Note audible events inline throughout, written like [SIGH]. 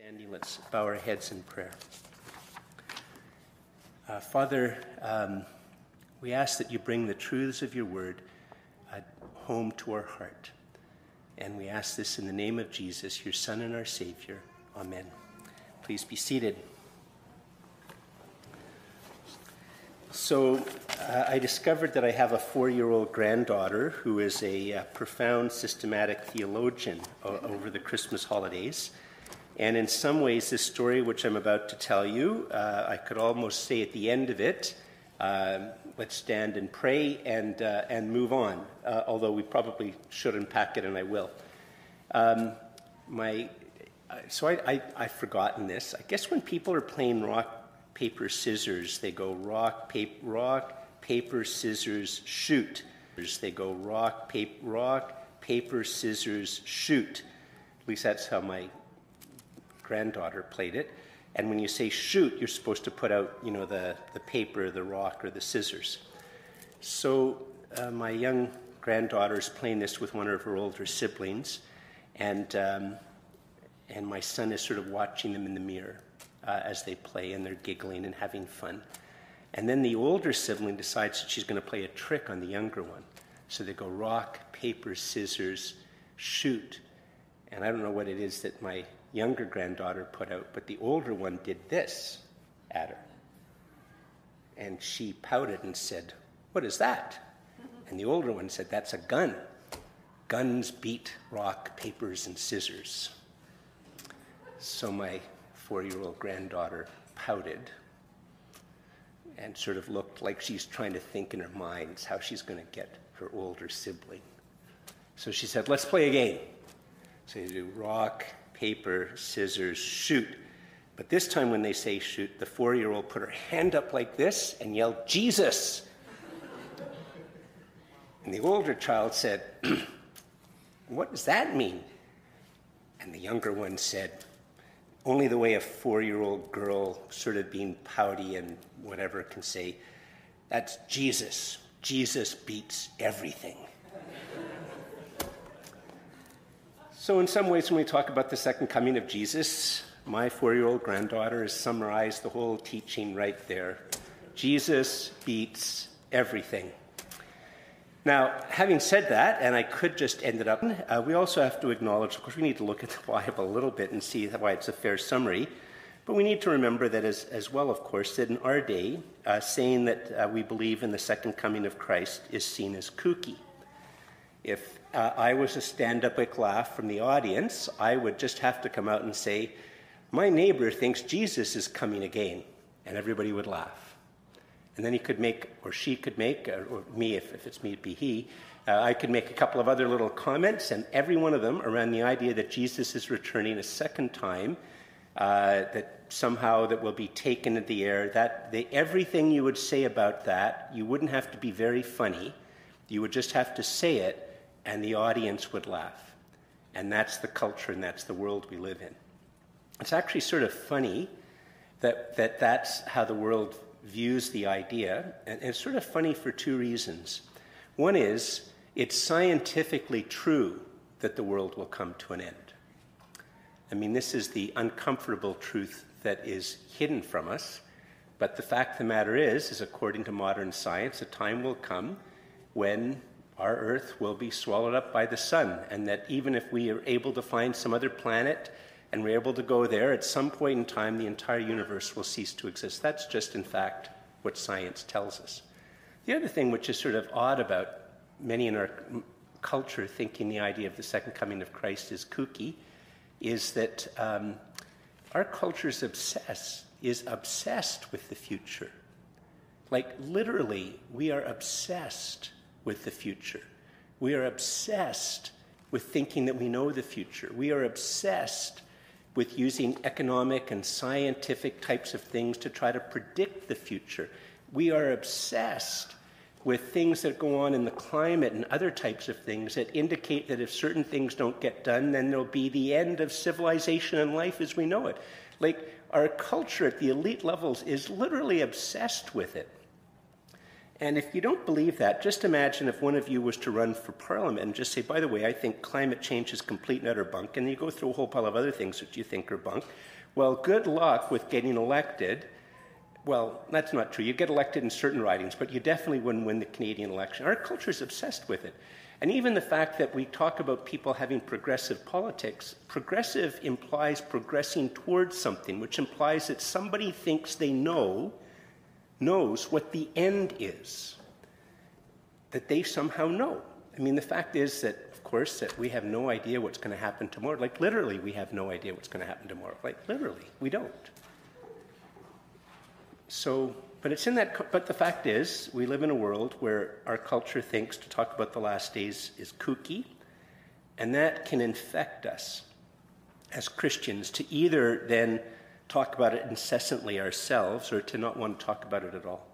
Standing, let's bow our heads in prayer. Uh, Father, um, we ask that you bring the truths of your word uh, home to our heart. And we ask this in the name of Jesus, your Son and our Savior. Amen. Please be seated. So, uh, I discovered that I have a four year old granddaughter who is a uh, profound systematic theologian o- over the Christmas holidays. And in some ways, this story, which I'm about to tell you, uh, I could almost say at the end of it, uh, let's stand and pray and, uh, and move on, uh, although we probably should unpack it, and I will. Um, my, uh, so I, I, I've forgotten this. I guess when people are playing rock, paper, scissors, they go rock, paper, rock, paper, scissors, shoot. They go rock, paper, rock, paper, scissors, shoot. At least that's how my granddaughter played it. And when you say shoot, you're supposed to put out, you know, the, the paper, the rock, or the scissors. So uh, my young granddaughter is playing this with one of her older siblings, and um, and my son is sort of watching them in the mirror uh, as they play, and they're giggling and having fun. And then the older sibling decides that she's going to play a trick on the younger one. So they go rock, paper, scissors, shoot. And I don't know what it is that my younger granddaughter put out, but the older one did this at her. And she pouted and said, What is that? And the older one said, That's a gun. Guns beat rock, papers, and scissors. So my four year old granddaughter pouted and sort of looked like she's trying to think in her mind how she's going to get her older sibling. So she said, Let's play a game. So you do rock, paper, scissors, shoot. But this time, when they say shoot, the four year old put her hand up like this and yelled, Jesus! and the older child said, [CLEARS THROAT] What does that mean? And the younger one said, Only the way a four year old girl, sort of being pouty and whatever, can say, That's Jesus. Jesus beats everything. So, in some ways, when we talk about the second coming of Jesus, my four year old granddaughter has summarized the whole teaching right there. Jesus beats everything. Now, having said that, and I could just end it up, uh, we also have to acknowledge, of course, we need to look at the Bible a little bit and see why it's a fair summary. But we need to remember that as, as well, of course, that in our day, uh, saying that uh, we believe in the second coming of Christ is seen as kooky. If uh, I was a stand up quick laugh from the audience, I would just have to come out and say, My neighbor thinks Jesus is coming again. And everybody would laugh. And then he could make, or she could make, or, or me, if, if it's me, it'd be he. Uh, I could make a couple of other little comments, and every one of them around the idea that Jesus is returning a second time, uh, that somehow that will be taken in the air. That everything you would say about that, you wouldn't have to be very funny. You would just have to say it, and the audience would laugh. And that's the culture and that's the world we live in. It's actually sort of funny that, that that's how the world views the idea. And it's sort of funny for two reasons. One is it's scientifically true that the world will come to an end. I mean, this is the uncomfortable truth that is hidden from us. But the fact of the matter is, is according to modern science, a time will come when our Earth will be swallowed up by the sun, and that even if we are able to find some other planet and we're able to go there, at some point in time, the entire universe will cease to exist. That's just, in fact, what science tells us. The other thing which is sort of odd about many in our culture thinking the idea of the second coming of Christ is kooky is that um, our culture is obsessed, is obsessed with the future. Like, literally, we are obsessed with the future. We are obsessed with thinking that we know the future. We are obsessed with using economic and scientific types of things to try to predict the future. We are obsessed with things that go on in the climate and other types of things that indicate that if certain things don't get done, then there'll be the end of civilization and life as we know it. Like, our culture at the elite levels is literally obsessed with it. And if you don't believe that, just imagine if one of you was to run for parliament and just say, by the way, I think climate change is complete and utter bunk, and you go through a whole pile of other things that you think are bunk. Well, good luck with getting elected. Well, that's not true. You get elected in certain ridings, but you definitely wouldn't win the Canadian election. Our culture is obsessed with it. And even the fact that we talk about people having progressive politics, progressive implies progressing towards something, which implies that somebody thinks they know, knows what the end is, that they somehow know. I mean, the fact is that, of course, that we have no idea what's going to happen tomorrow. Like, literally, we have no idea what's going to happen tomorrow. Like, literally, we don't. So, but it's in that, but the fact is, we live in a world where our culture thinks to talk about the last days is kooky, and that can infect us as Christians to either then talk about it incessantly ourselves or to not want to talk about it at all.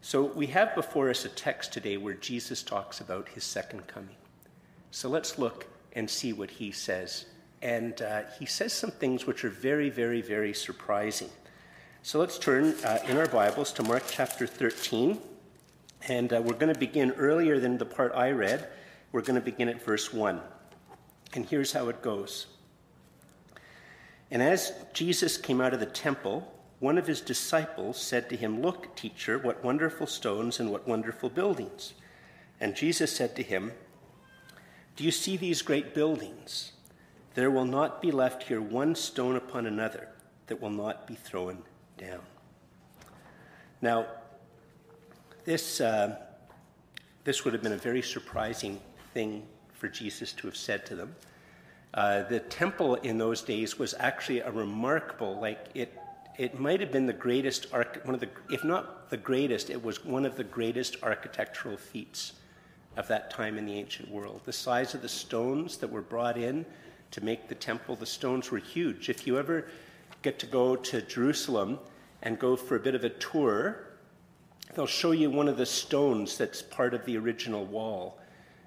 So we have before us a text today where Jesus talks about his second coming. So let's look and see what he says. And uh, he says some things which are very, very, very surprising. So let's turn uh, in our Bibles to Mark chapter 13. And uh, we're going to begin earlier than the part I read. We're going to begin at verse 1. And here's how it goes. And as Jesus came out of the temple, one of his disciples said to him, Look, teacher, what wonderful stones and what wonderful buildings. And Jesus said to him, Do you see these great buildings? There will not be left here one stone upon another that will not be thrown down. Now, this, uh, this would have been a very surprising thing for Jesus to have said to them. Uh, the temple in those days was actually a remarkable, like it, it might have been the greatest, one of the, if not the greatest, it was one of the greatest architectural feats of that time in the ancient world. The size of the stones that were brought in to make the temple, the stones were huge. If you ever get to go to Jerusalem and go for a bit of a tour, they'll show you one of the stones that's part of the original wall.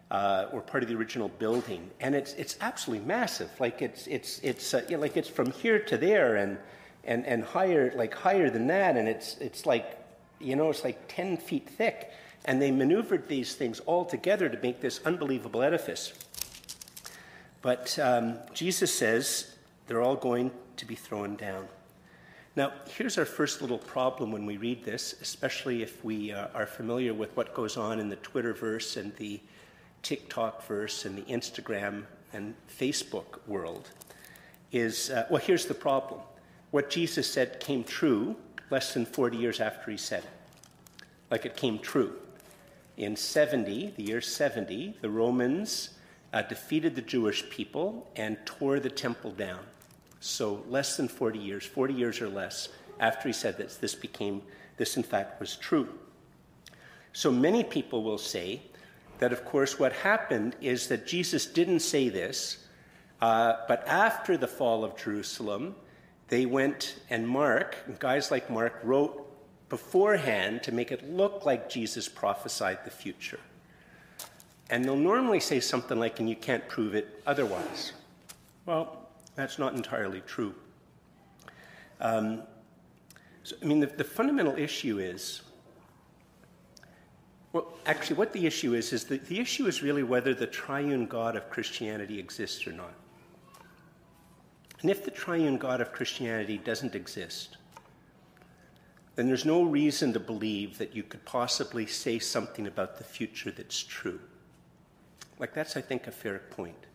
Uh, or part of the original building, and it's it's absolutely massive. Like it's it's it's uh, you know, like it's from here to there, and and and higher like higher than that, and it's it's like you know it's like ten feet thick, and they maneuvered these things all together to make this unbelievable edifice. But um, Jesus says they're all going to be thrown down. Now, here's our first little problem when we read this, especially if we uh, are familiar with what goes on in the Twitterverse and the TikTok verse and the Instagram and Facebook world. Is uh, well, here's the problem. What Jesus said came true less than 40 years after he said it. Like it came true. In 70, the year 70, the Romans uh, defeated the Jewish people and tore the temple down. So less than 40 years, 40 years or less after he said this, this became, this in fact was true. So many people will say that, of course, what happened is that Jesus didn't say this, uh, but after the fall of Jerusalem, they went and Mark, guys like Mark, wrote beforehand to make it look like Jesus prophesied the future. And they'll normally say something like, and you can't prove it otherwise. Well, that's not entirely true. Um, so, I mean, the, the fundamental issue is well, actually, what the issue is, is that the issue is really whether the triune God of Christianity exists or not. And if the triune God of Christianity doesn't exist, then there's no reason to believe that you could possibly say something about the future that's true. Like, that's, I think, a fair point.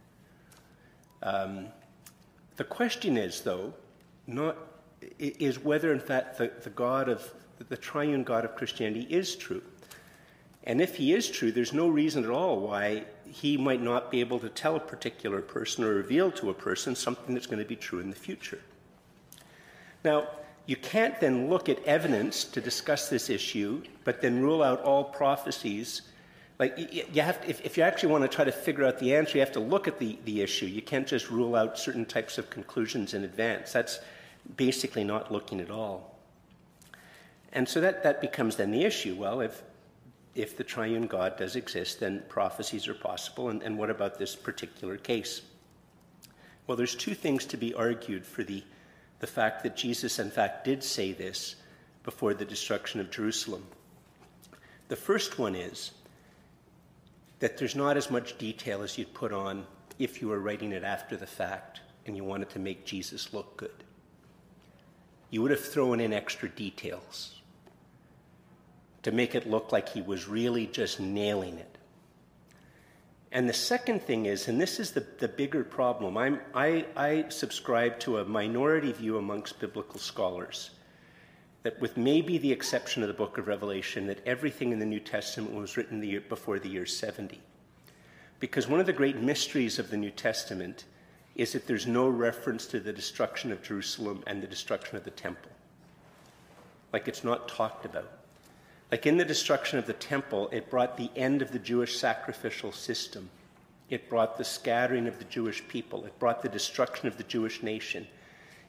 Um, the question is, though, not is whether in fact the, the God of the triune God of Christianity is true. And if he is true, there's no reason at all why he might not be able to tell a particular person or reveal to a person something that's going to be true in the future. Now, you can't then look at evidence to discuss this issue, but then rule out all prophecies like you have to, if, if you actually want to try to figure out the answer, you have to look at the, the issue. You can't just rule out certain types of conclusions in advance. That's basically not looking at all. And so that, that becomes then the issue. Well, if, if the triune God does exist, then prophecies are possible. And, and what about this particular case? Well, there's two things to be argued for the, the fact that Jesus, in fact, did say this before the destruction of Jerusalem. The first one is that there's not as much detail as you'd put on if you were writing it after the fact and you wanted to make Jesus look good. You would have thrown in extra details to make it look like he was really just nailing it. And the second thing is, and this is the, the bigger problem, I'm, I, I subscribe to a minority view amongst biblical scholars that, with maybe the exception of the book of Revelation, that everything in the New Testament was written the year, before the year 70. Because one of the great mysteries of the New Testament is that there's no reference to the destruction of Jerusalem and the destruction of the temple. Like it's not talked about. Like in the destruction of the temple, it brought the end of the Jewish sacrificial system. It brought the scattering of the Jewish people. It brought the destruction of the Jewish nation.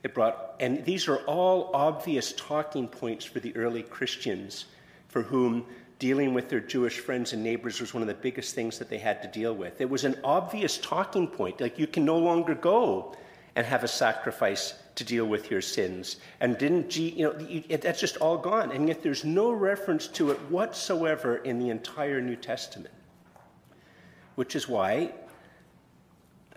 It brought, and these are all obvious talking points for the early Christians for whom dealing with their Jewish friends and neighbors was one of the biggest things that they had to deal with. It was an obvious talking point. Like you can no longer go and have a sacrifice to deal with your sins. And didn't, you know, it, that's just all gone. And yet there's no reference to it whatsoever in the entire New Testament. Which is why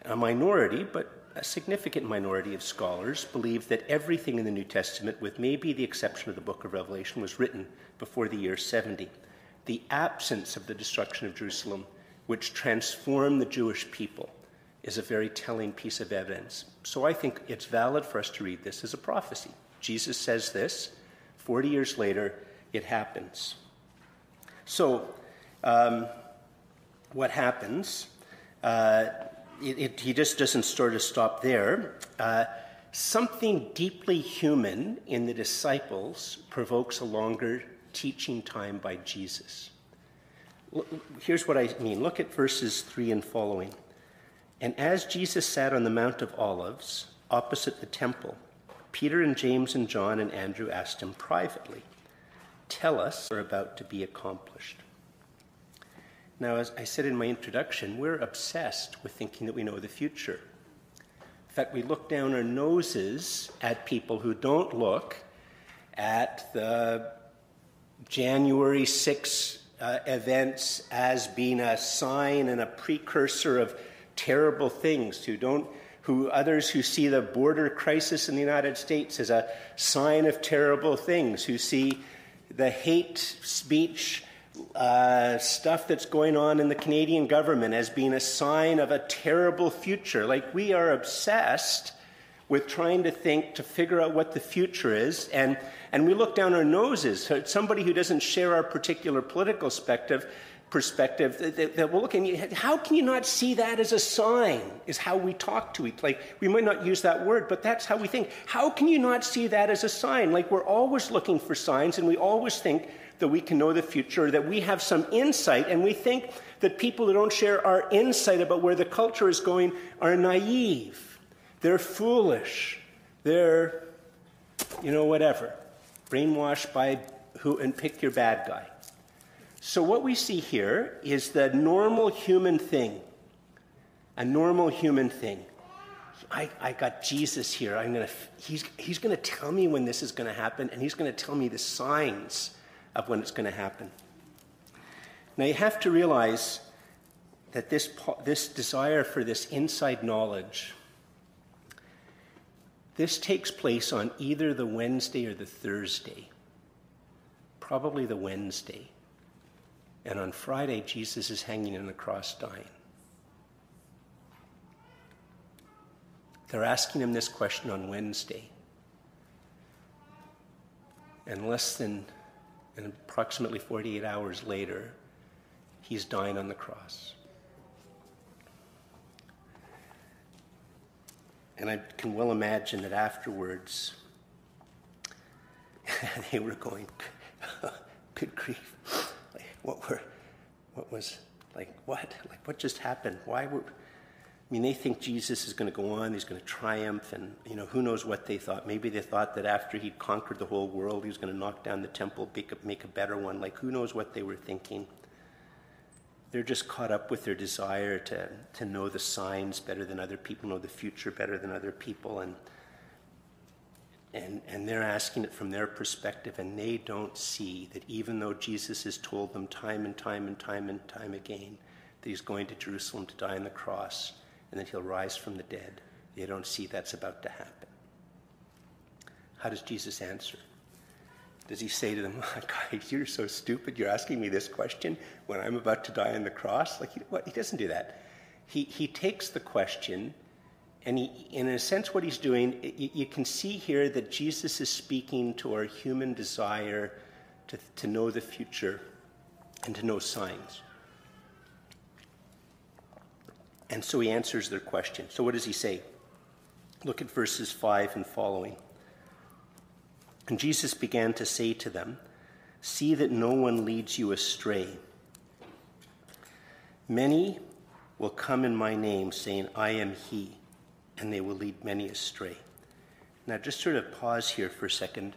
a minority, but a significant minority of scholars believe that everything in the New Testament, with maybe the exception of the book of Revelation, was written before the year 70. The absence of the destruction of Jerusalem, which transformed the Jewish people, is a very telling piece of evidence. So I think it's valid for us to read this as a prophecy. Jesus says this, 40 years later, it happens. So, um, what happens? Uh, it, it, he just doesn't sort of stop there. Uh, something deeply human in the disciples provokes a longer teaching time by Jesus. Here's what I mean. Look at verses 3 and following. And as Jesus sat on the Mount of Olives, opposite the temple, Peter and James and John and Andrew asked him privately, Tell us what are about to be accomplished. Now, as I said in my introduction, we're obsessed with thinking that we know the future. In fact, we look down our noses at people who don't look at the January 6 uh, events as being a sign and a precursor of terrible things, who don't who others who see the border crisis in the United States as a sign of terrible things, who see the hate speech uh, stuff that's going on in the Canadian government as being a sign of a terrible future. Like we are obsessed with trying to think to figure out what the future is, and and we look down our noses. So somebody who doesn't share our particular political perspective perspective that, that, will look and how can you not see that as a sign is how we talk to each like we might not use that word but that's how we think. How can you not see that as a sign? Like we're always looking for signs and we always think that we can know the future that we have some insight and we think that people who don't share our insight about where the culture is going are naive. They're foolish. They're you know whatever. Brainwashed by who and pick your bad guy so, what we see here is the normal human thing. A normal human thing. I, I got Jesus here. I'm gonna, he's he's going to tell me when this is going to happen, and he's going to tell me the signs of when it's going to happen. Now, you have to realize that this, this desire for this inside knowledge this takes place on either the Wednesday or the Thursday. Probably the Wednesday. And on Friday, Jesus is hanging on the cross dying. They're asking him this question on Wednesday. And less than and approximately 48 hours later, he's dying on the cross. And I can well imagine that afterwards, [LAUGHS] they were going, [LAUGHS] good grief what were, what was, like, what? Like, what just happened? Why were, I mean, they think Jesus is going to go on, he's going to triumph, and, you know, who knows what they thought. Maybe they thought that after he'd conquered the whole world, he was going to knock down the temple, make a, make a better one. Like, who knows what they were thinking. They're just caught up with their desire to, to know the signs better than other people, know the future better than other people. And, And, and they're asking it from their perspective, and they don't see that even though Jesus has told them time and time and time and time again that he's going to Jerusalem to die on the cross and that he'll rise from the dead, they don't see that's about to happen. How does Jesus answer? Does he say to them, [LAUGHS] Guys, you're so stupid, you're asking me this question when I'm about to die on the cross? Like, he, what? he doesn't do that. He, he takes the question and he, in a sense, what he's doing, you, you, can see here that Jesus is speaking to our human desire to, to know the future and to know signs. And so he answers their question. So, what does he say? Look at verses 5 and following. And Jesus began to say to them, See that no one leads you astray. Many will come in my name, saying, I am he and they will lead many astray. Now, just sort of pause here for a second.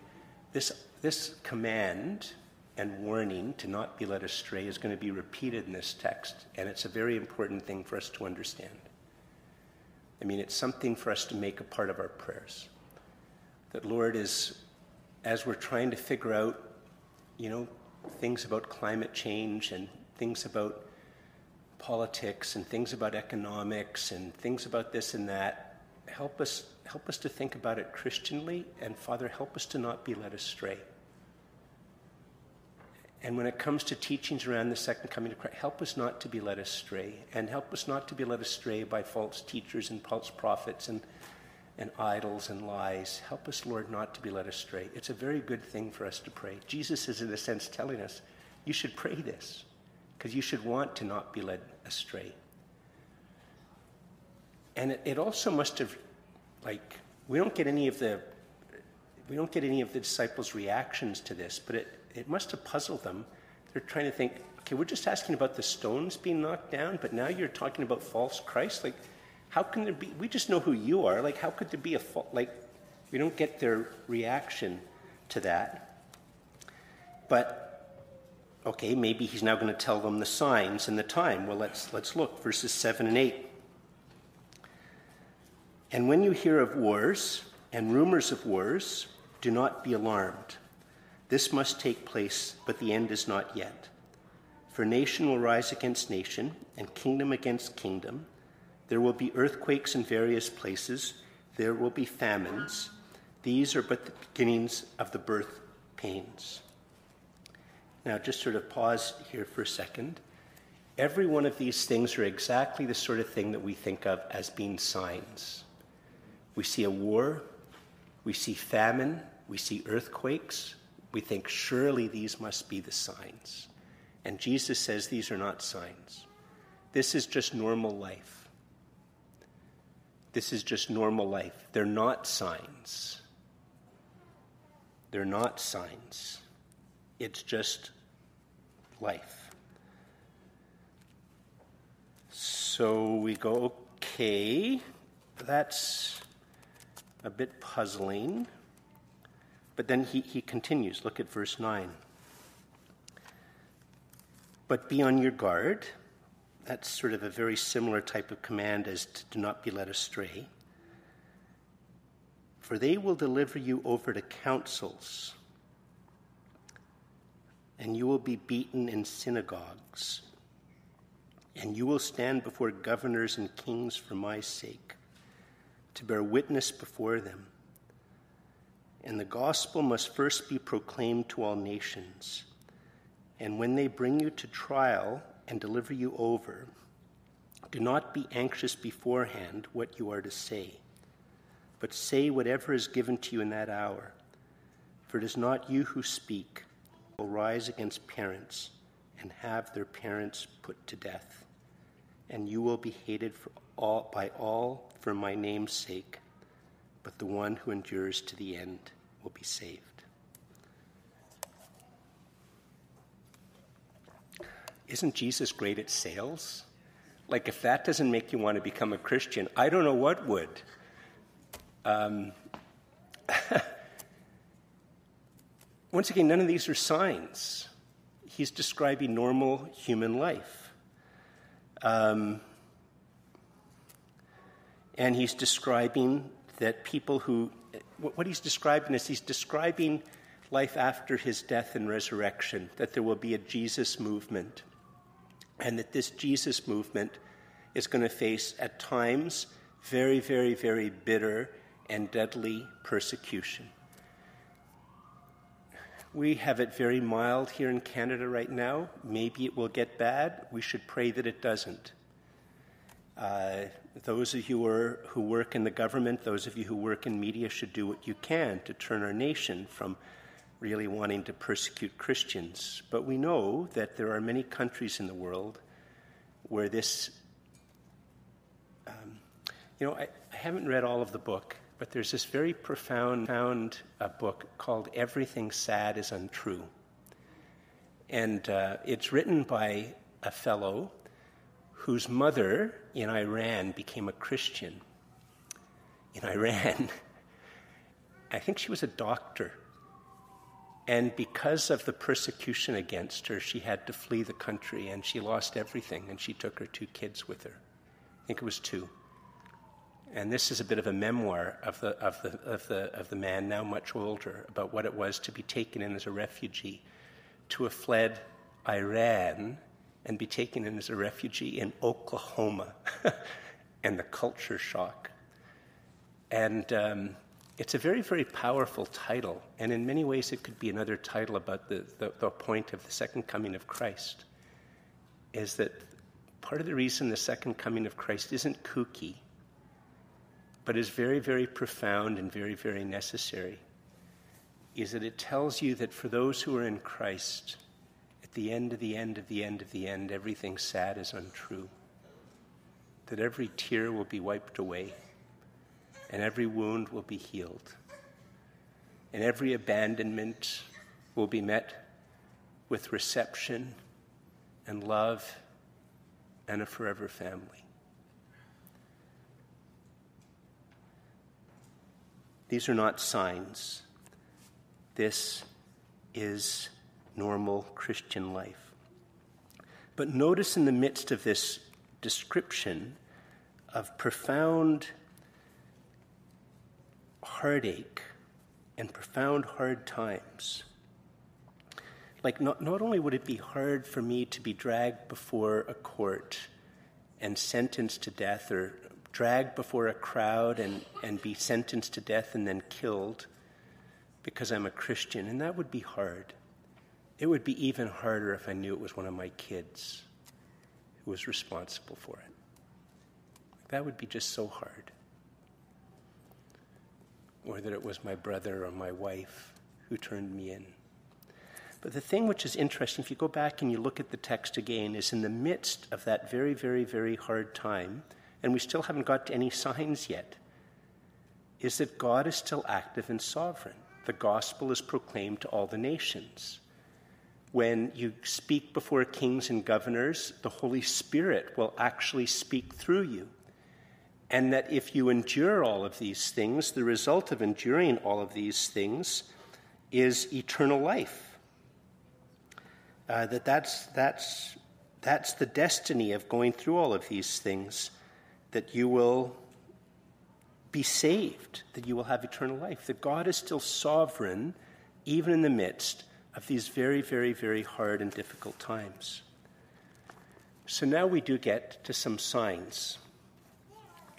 This, this command and warning to not be led astray is going to be repeated in this text, and it's a very important thing for us to understand. I mean, it's something for us to make a part of our prayers. That, Lord, is as we're trying to figure out, you know, things about climate change and things about politics and things about economics and things about this and that, help us, help us to think about it Christianly, and Father, help us to not be led astray. And when it comes to teachings around the second coming of Christ, help us not to be led astray, and help us not to be led astray by false teachers and false prophets and, and idols and lies. Help us, Lord, not to be led astray. It's a very good thing for us to pray. Jesus is, in a sense, telling us you should pray this because you should want to not be led astray. And it, it also must have, like, we don't get any of the, we don't get any of the disciples' reactions to this, but it, it must have puzzled them. They're trying to think, okay, we're just asking about the stones being knocked down, but now you're talking about false Christ. Like, how can there be? We just know who you are. Like, how could there be a false, like? We don't get their reaction to that. But okay, maybe he's now going to tell them the signs and the time. Well, let's let's look verses seven and eight. And when you hear of wars and rumors of wars, do not be alarmed. This must take place, but the end is not yet. For nation will rise against nation, and kingdom against kingdom. There will be earthquakes in various places. There will be famines. These are but the beginnings of the birth pains. Now, just sort of pause here for a second. Every one of these things are exactly the sort of thing that we think of as being signs. We see a war, we see famine, we see earthquakes. We think surely these must be the signs. And Jesus says these are not signs. This is just normal life. This is just normal life. They're not signs. They're not signs. It's just life. So we go, okay, that's a bit puzzling. But then he, he continues. Look at verse 9. But be on your guard. That's sort of a very similar type of command as to do not be led astray. For they will deliver you over to councils, and you will be beaten in synagogues, and you will stand before governors and kings for my sake to bear witness before them. And the gospel must first be proclaimed to all nations. And when they bring you to trial and deliver you over, do not be anxious beforehand what you are to say, but say whatever is given to you in that hour. For it is not you who speak, will rise against parents and have their parents put to death. And you will be hated all, by all for my name's sake, but the one who endures to the end will be saved. Isn't Jesus great at sales? Like, if that doesn't make you want to become a Christian, I don't know what would. Um, [LAUGHS] once again, none of these are signs. He's describing normal human life. Um, and he's describing that people who, what he's describing is he's describing life after his death and resurrection, that there will be a Jesus movement, and that this Jesus movement is going to face at times very, very, very bitter and deadly persecution. We have it very mild here in Canada right now. Maybe it will get bad. We should pray that it doesn't. Uh, those of you who, are, who work in the government, those of you who work in media, should do what you can to turn our nation from really wanting to persecute Christians. But we know that there are many countries in the world where this. Um, you know, I, I, haven't read all of the book, but there's this very profound, profound uh, book called Everything Sad is Untrue. And uh, it's written by a fellow whose mother in Iran became a Christian. In Iran, [LAUGHS] I think she was a doctor. And because of the persecution against her, she had to flee the country and she lost everything and she took her two kids with her. I think it was two. And this is a bit of a memoir of the, of the, of the, of the man, now much older, about what it was to be taken in as a refugee, to have fled Iran and be taken in as a refugee in Oklahoma [LAUGHS] and the culture shock. And um, it's a very, very powerful title. And in many ways, it could be another title about the, the, the point of the second coming of Christ. Is that part of the reason the second coming of Christ isn't kooky, but is very, very profound and very, very necessary, is that it tells you that for those who are in Christ, at the end of the end of the end of the end, everything sad is untrue. That every tear will be wiped away, and every wound will be healed, and every abandonment will be met with reception and love and a forever family. These are not signs. This is normal Christian life. But notice in the midst of this description of profound heartache and profound hard times, like not, not only would it be hard for me to be dragged before a court and sentenced to death or dragged before a crowd and, and be sentenced to death and then killed because I'm a Christian, and that would be hard. It would be even harder if I knew it was one of my kids who was responsible for it. That would be just so hard. Or that it was my brother or my wife who turned me in. But the thing which is interesting, if you go back and you look at the text again, is in the midst of that very, very, very hard time, and we still haven't got to any signs yet, is that God is still active and sovereign. The gospel is proclaimed to all the nations when you speak before kings and governors, the Holy Spirit will actually speak through you. And that if you endure all of these things, the result of enduring all of these things is eternal life. Uh, that that's, that's, that's the destiny of going through all of these things, that you will be saved, that you will have eternal life, that God is still sovereign even in the midst of these very, very, very hard and difficult times. So now we do get to some signs.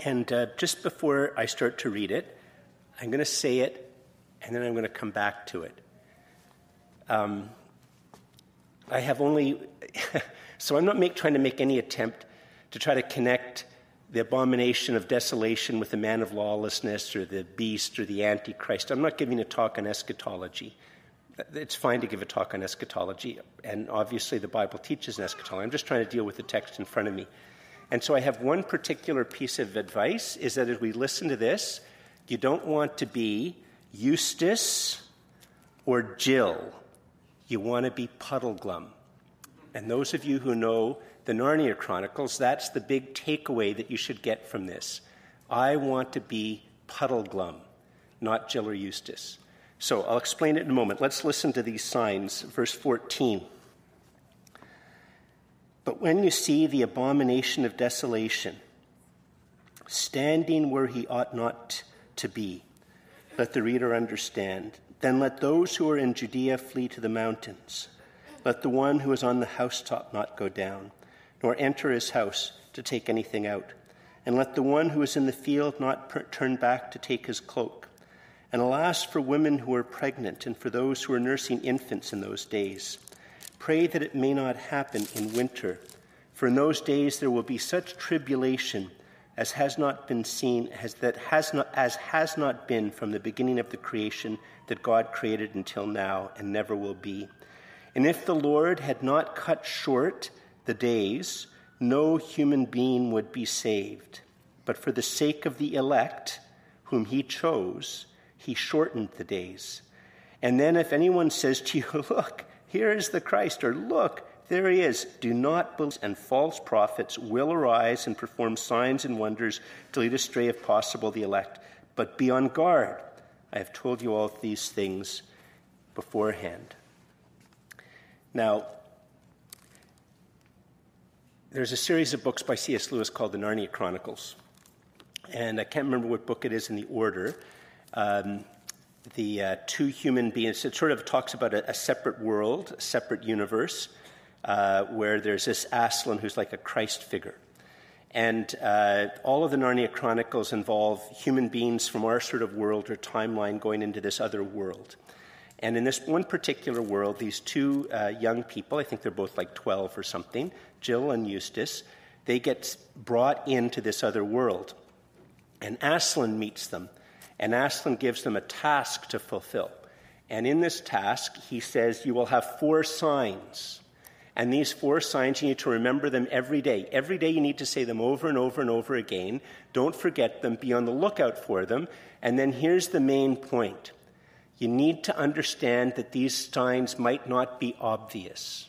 And uh, just before I start to read it, I'm going to say it and then I'm going to come back to it. Um, I have only, [LAUGHS] so I'm not make, trying to make any attempt to try to connect the abomination of desolation with the man of lawlessness or the beast or the antichrist. I'm not giving a talk on eschatology it's fine to give a talk on eschatology, and obviously the Bible teaches eschatology. I'm just trying to deal with the text in front of me. And so I have one particular piece of advice is that as we listen to this, you don't want to be Eustace or Jill. You want to be Puddleglum. And those of you who know the Narnia Chronicles, that's the big takeaway that you should get from this. I want to be Puddleglum, not Jill or Eustace. So I'll explain it in a moment. Let's listen to these signs. Verse 14. But when you see the abomination of desolation standing where he ought not to be. Let the reader understand. Then let those who are in Judea flee to the mountains. Let the one who is on the housetop not go down, nor enter his house to take anything out. And let the one who is in the field not per- turn back to take his cloak. And alas for women who are pregnant and for those who are nursing infants in those days. Pray that it may not happen in winter, for in those days there will be such tribulation as has not been seen, as that has not as has not been from the beginning of the creation that God created until now and never will be. And if the Lord had not cut short the days, no human being would be saved. But for the sake of the elect, whom he chose, he shortened the days. And then if anyone says to you, [LAUGHS] Look, here is the Christ, or Look, there he is, do not believe, and false prophets will arise and perform signs and wonders to lead astray, if possible, the elect. But be on guard. I have told you all these things beforehand. Now, there's a series of books by C.S. Lewis called the Narnia Chronicles. And I can't remember what book it is in the order. Um, the uh, two human beings, it sort of talks about a, a separate world, a separate universe, uh, where there's this Aslan who's like a Christ figure. And uh, all of the Narnia Chronicles involve human beings from our sort of world or timeline going into this other world. And in this one particular world, these two uh, young people, I think they're both like 12 or something, Jill and Eustace, they get brought into this other world. And Aslan meets them, and Aslan gives them a task to fulfill. And in this task, he says, You will have four signs. And these four signs, you need to remember them every day. Every day, you need to say them over and over and over again. Don't forget them, be on the lookout for them. And then here's the main point you need to understand that these signs might not be obvious,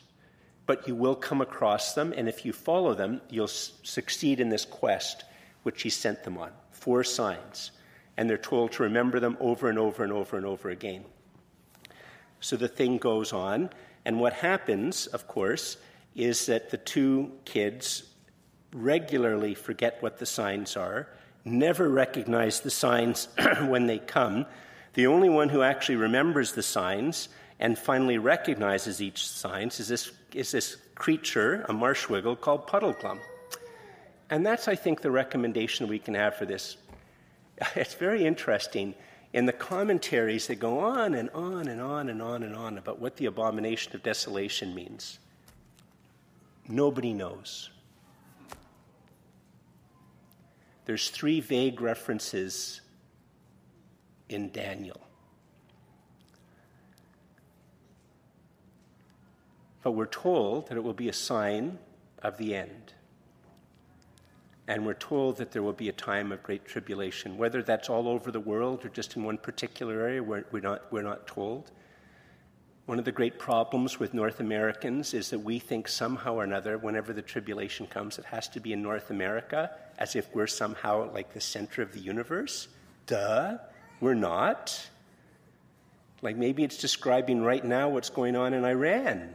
but you will come across them, and if you follow them, you'll succeed in this quest which he sent them on. Four signs. And they're told to remember them over and over and over and over again. So the thing goes on, and what happens, of course, is that the two kids regularly forget what the signs are, never recognize the signs [CLEARS THROAT] when they come, the only one who actually remembers the signs and finally recognizes each sign is this, is this creature, a marshwiggle called Puddleglum. And that's, I think, the recommendation we can have for this. [LAUGHS] It's very interesting. In the commentaries, they go on and on and on and on and on about what the abomination of desolation means. Nobody knows. There's three vague references in Daniel. But we're told that it will be a sign of the end. And we're told that there will be a time of great tribulation. Whether that's all over the world or just in one particular area, we're, we're, not, we're not told. One of the great problems with North Americans is that we think somehow or another, whenever the tribulation comes, it has to be in North America, as if we're somehow like the center of the universe. Duh. We're not. Like maybe it's describing right now what's going on in Iran.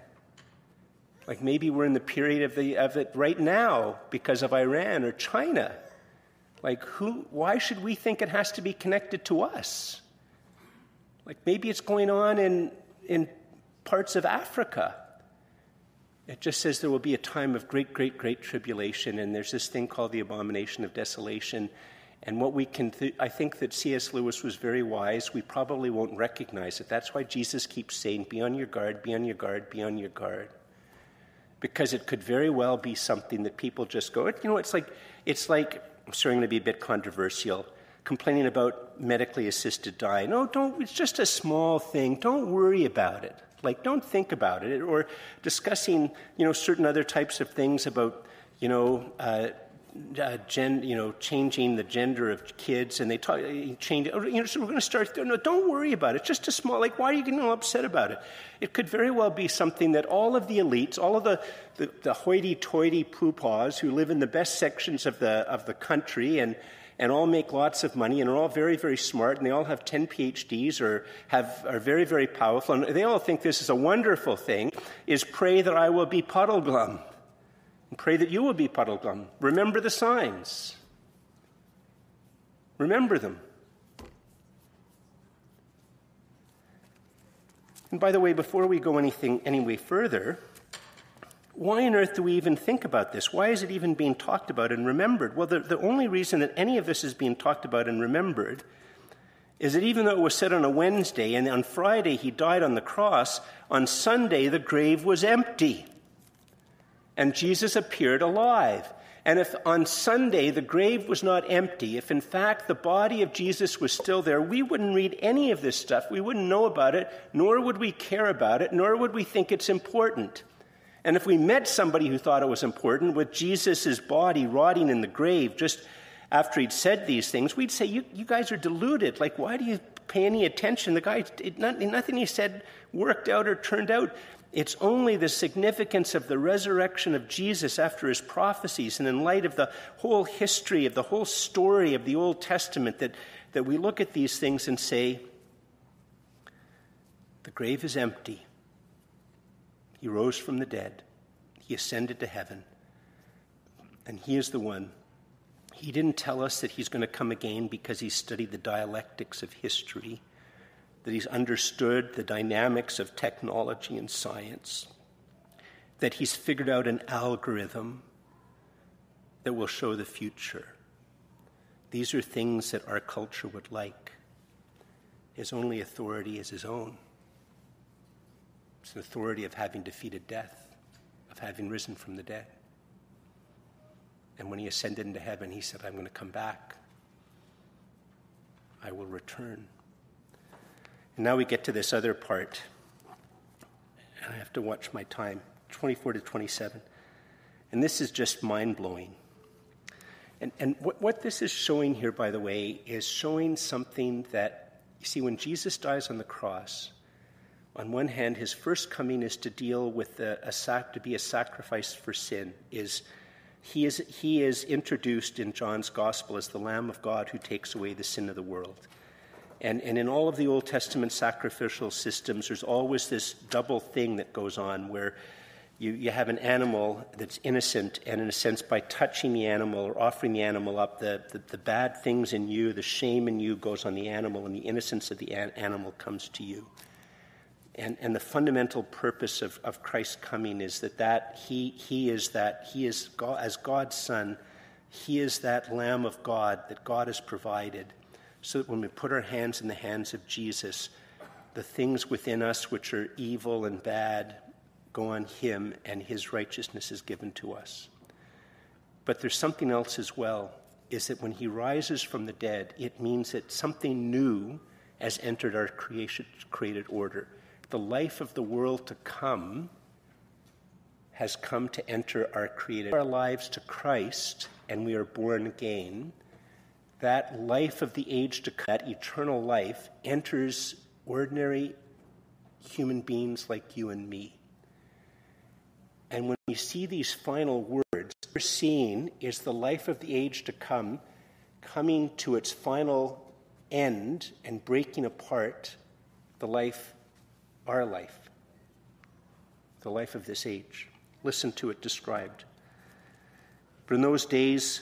Like maybe we're in the period of, the, of it right now because of Iran or China. Like who, why should we think it has to be connected to us? Like maybe it's going on in, in parts of Africa. It just says there will be a time of great, great, great tribulation, and there's this thing called the abomination of desolation, and what we can, th- I think that C.S. Lewis was very wise. We probably won't recognize it. That's why Jesus keeps saying, be on your guard, be on your guard, be on your guard. Because it could very well be something that people just go, you know, it's like, it's like, I'm sorry, going to be a bit controversial, complaining about medically assisted dying. No, don't, it's just a small thing. Don't worry about it. Like, don't think about it. Or discussing, you know, certain other types of things about, you know, uh, uh, gen, you know, changing the gender of kids, and they talk, change. You know, so we're going to start. No, don't worry about it. Just a small. Like, why are you getting all upset about it? It could very well be something that all of the elites, all of the the, the hoity-toity poopaws who live in the best sections of the of the country, and and all make lots of money, and are all very very smart, and they all have 10 PhDs or have are very very powerful, and they all think this is a wonderful thing. Is pray that I will be Puddleglum and pray that you will be Puddleglum. Remember the signs. Remember them. And by the way, before we go anything any way further, why on earth do we even think about this? Why is it even being talked about and remembered? Well, the, the only reason that any of this is being talked about and remembered is that even though it was said on a Wednesday and on Friday he died on the cross, on Sunday the grave was empty and Jesus appeared alive. And if on Sunday the grave was not empty, if in fact the body of Jesus was still there, we wouldn't read any of this stuff. We wouldn't know about it, nor would we care about it, nor would we think it's important. And if we met somebody who thought it was important with Jesus' body rotting in the grave just after he'd said these things, we'd say, You, you guys are deluded. Like, why do you pay any attention? The guy, it, nothing he said worked out or turned out. It's only the significance of the resurrection of Jesus after his prophecies and in light of the whole history of the whole story of the Old Testament that, that we look at these things and say, the grave is empty. He rose from the dead. He ascended to heaven. And he is the one. He didn't tell us that he's going to come again because he studied the dialectics of history that he's understood the dynamics of technology and science, that he's figured out an algorithm that will show the future. These are things that our culture would like. His only authority is his own. It's an authority of having defeated death, of having risen from the dead. And when he ascended into heaven, he said, I'm going to come back. I will return. And now we get to this other part. And I have to watch my time 24 to 27. And this is just mind blowing. And, and what, what this is showing here, by the way, is showing something that, you see, when Jesus dies on the cross, on one hand, his first coming is to deal with a, a sac, to be a sacrifice for sin. Is he is he is introduced in John's gospel as the Lamb of God who takes away the sin of the world. And, and in all of the Old Testament sacrificial systems, there's always this double thing that goes on where you, you have an animal that's innocent, and in a sense, by touching the animal or offering the animal up, the, the, the bad things in you, the shame in you goes on the animal, and the innocence of the an- animal comes to you. And, and the fundamental purpose of, of Christ's coming is that, that he, he is that, he is God, as God's Son, he is that Lamb of God that God has provided so that when we put our hands in the hands of Jesus, the things within us which are evil and bad go on him, and his righteousness is given to us. But there's something else as well, is that when he rises from the dead, it means that something new has entered our creation, created order. The life of the world to come has come to enter our created our lives to Christ, and we are born again that life of the age to come, that eternal life, enters ordinary human beings like you and me. And when we see these final words, we're seeing is the life of the age to come coming to its final end and breaking apart the life, our life, the life of this age. Listen to it described. But in those days,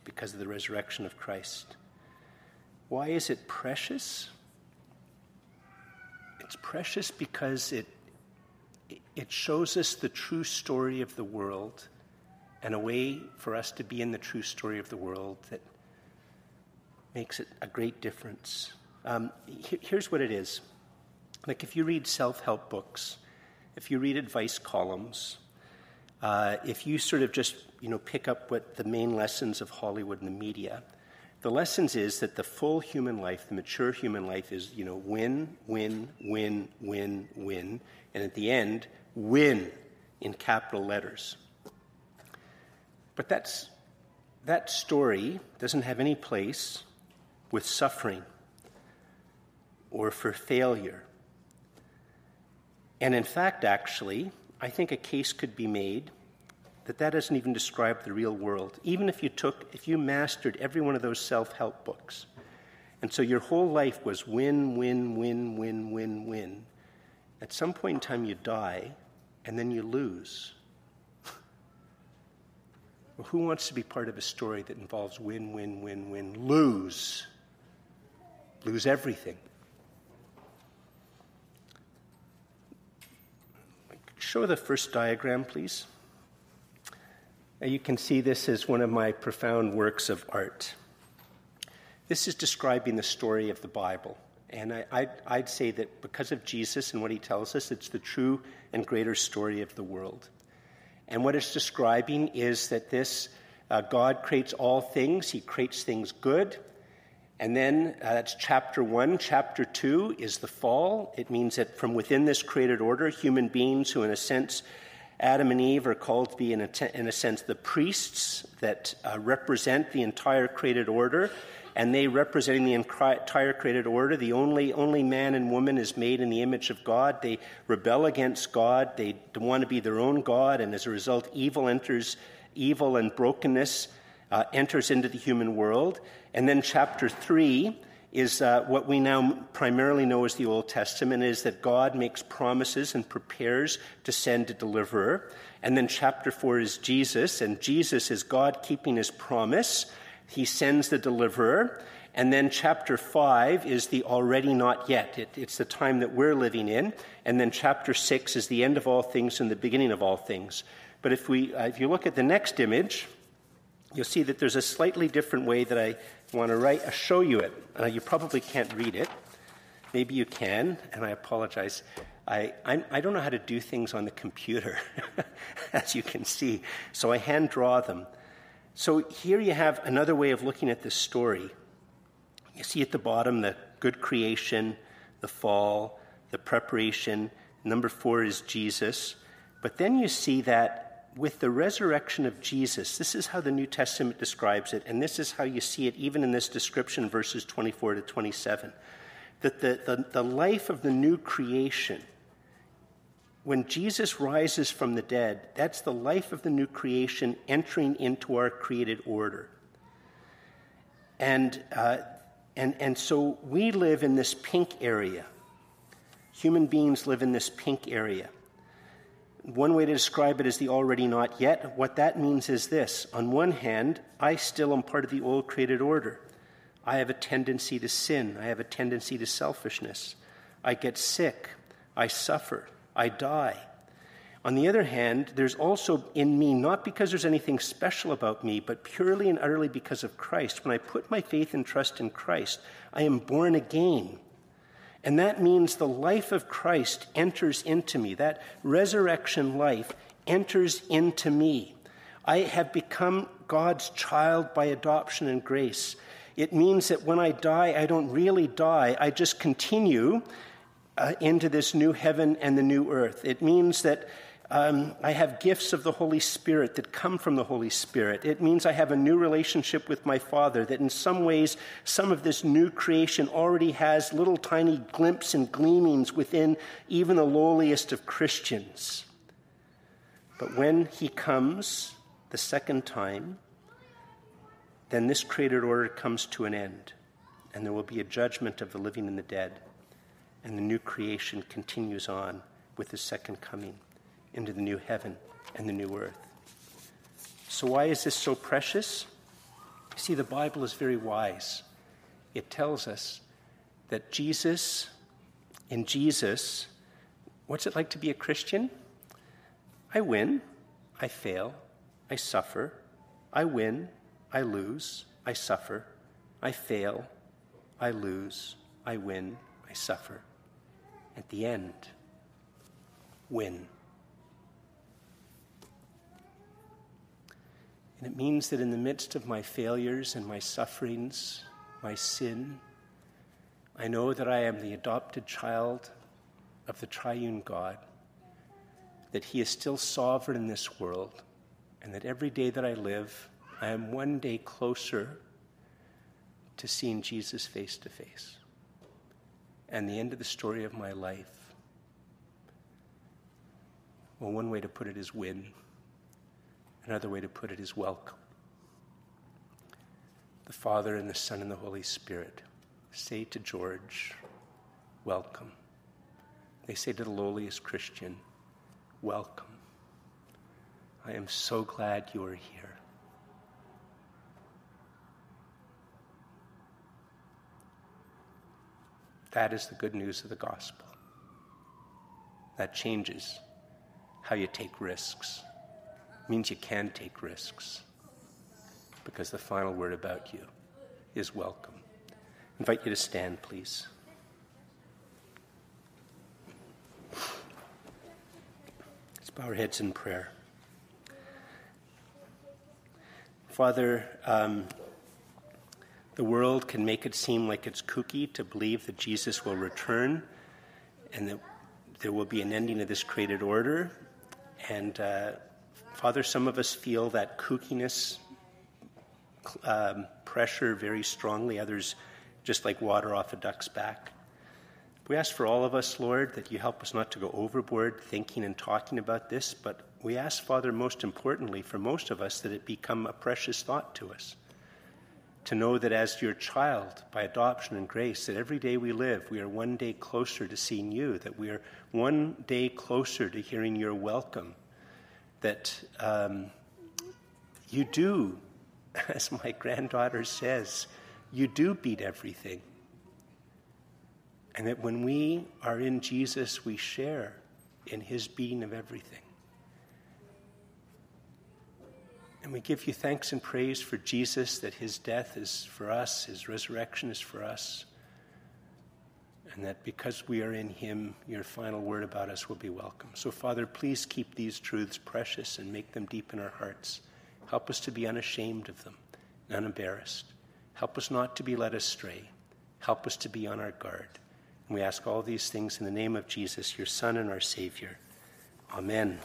Because of the resurrection of Christ. Why is it precious? It's precious because it, it shows us the true story of the world and a way for us to be in the true story of the world that makes it a great difference. Um, here's what it is like if you read self help books, if you read advice columns, uh, if you sort of just you know pick up what the main lessons of Hollywood and the media, the lessons is that the full human life, the mature human life, is you know win, win, win, win, win, and at the end, win in capital letters. But that's that story doesn't have any place with suffering or for failure And in fact, actually, I think a case could be made that that doesn't even describe the real world. Even if you took, if you mastered every one of those self help books, and so your whole life was win, win, win, win, win, win, at some point in time you die and then you lose. [LAUGHS] well, who wants to be part of a story that involves win, win, win, win, lose? Lose everything. Show the first diagram, please. You can see this as one of my profound works of art. This is describing the story of the Bible. And I, would say that because of Jesus and what he tells us, it's the true and greater story of the world. And what it's describing is that this uh, God creates all things, he creates things good. And then uh, that's chapter one. Chapter two is the fall. It means that from within this created order, human beings who, in a sense, Adam and Eve are called to be, in a, in a sense, the priests that uh, represent the entire created order, and they representing the entire created order. The only, only man and woman is made in the image of God. They rebel against God. They want to be their own God, and as a result, evil enters, evil and brokenness uh, enters into the human world. And then chapter 3 is uh, what we now primarily know as the Old Testament is that God makes promises and prepares to send a deliverer. And then chapter 4 is Jesus, and Jesus is God keeping his promise. He sends the deliverer. And then chapter 5 is the already not yet. It, it's the time that we're living in. And then chapter 6 is the end of all things and the beginning of all things. But if, we, uh, if you look at the next image, you'll see that there's a slightly different way that I want to write, I'll show you it. Uh, you probably can't read it. Maybe you can, and I apologize. I, I'm, I do not know how to do things on the computer, [LAUGHS] as you can see, so I hand draw them. So here you have another way of looking at this story. You see at the bottom the good creation, the fall, the preparation. Number four is Jesus. But then you see that with the resurrection of Jesus, this is how the New Testament describes it, and this is how you see it even in this description, verses 24 to 27. That the, the, the life of the new creation, when Jesus rises from the dead, that's the life of the new creation entering into our created order. And, uh, and, and so we live in this pink area. Human beings live in this pink area. One way to describe it is the already not yet. What that means is this on one hand, I still am part of the old created order. I have a tendency to sin, I have a tendency to selfishness. I get sick, I suffer, I die. On the other hand, there's also in me, not because there's anything special about me, but purely and utterly because of Christ. When I put my faith and trust in Christ, I am born again. And that means the life of Christ enters into me. That resurrection life enters into me. I have become God's child by adoption and grace. It means that when I die, I don't really die, I just continue uh, into this new heaven and the new earth. It means that um, I have gifts of the Holy Spirit that come from the Holy Spirit. It means I have a new relationship with my Father, that in some ways, some of this new creation already has little tiny glimpses and gleamings within even the lowliest of Christians. But when He comes the second time, then this created order comes to an end, and there will be a judgment of the living and the dead, and the new creation continues on with the second coming into the new heaven and the new earth. So, why is this so precious? See, the Bible is very wise. It tells us that Jesus, in Jesus, what's it like to be a Christian? I win, I fail, I suffer, I win, I lose, I suffer, I fail, I lose, I win, I suffer. At the end, win. And it means that in the midst of my failures and my sufferings, my sin, I know that I am the adopted child of the triune God, that He is still sovereign in this world, and that every day that I live, I am one day closer to seeing Jesus face to face. And the end of the story of my life Well, one way to put it is win, another way to put it is welcome. The Father and the Son and the Holy Spirit say to George, Welcome. They say to the lowliest Christian, Welcome. I am so glad you are here. That is the good news of the gospel. That changes how you take risks. Means you can take risks because the final word about you is welcome. I invite you to stand, please. Let's bow our heads in prayer. Father, um, the world can make it seem like it's kooky to believe that Jesus will return and that there will be an ending of this created order. And uh, Father, some of us feel that kookiness um, pressure very strongly, others just like water off a duck's back. We ask for all of us, Lord, that you help us not to go overboard thinking and talking about this, but we ask, Father, most importantly, for most of us, that it become a precious thought to us to know that as your child, by adoption and grace, that every day we live, we are one day closer to seeing you, that we are one day closer to hearing your welcome, that um, you do, [LAUGHS] as my granddaughter says, you do beat everything. And that when we are in Jesus, we share in his beating of everything. And we give you thanks and praise for Jesus, that his death is for us, his resurrection is for us, and that because we are in him, your final word about us will be welcome. So, Father, please keep these truths precious and make them deep in our hearts. Help us to be unashamed of them, and unembarrassed. Help us not to be led astray. Help us to be on our guard. And we ask all these things in the name of Jesus, your Son and our Savior. Amen.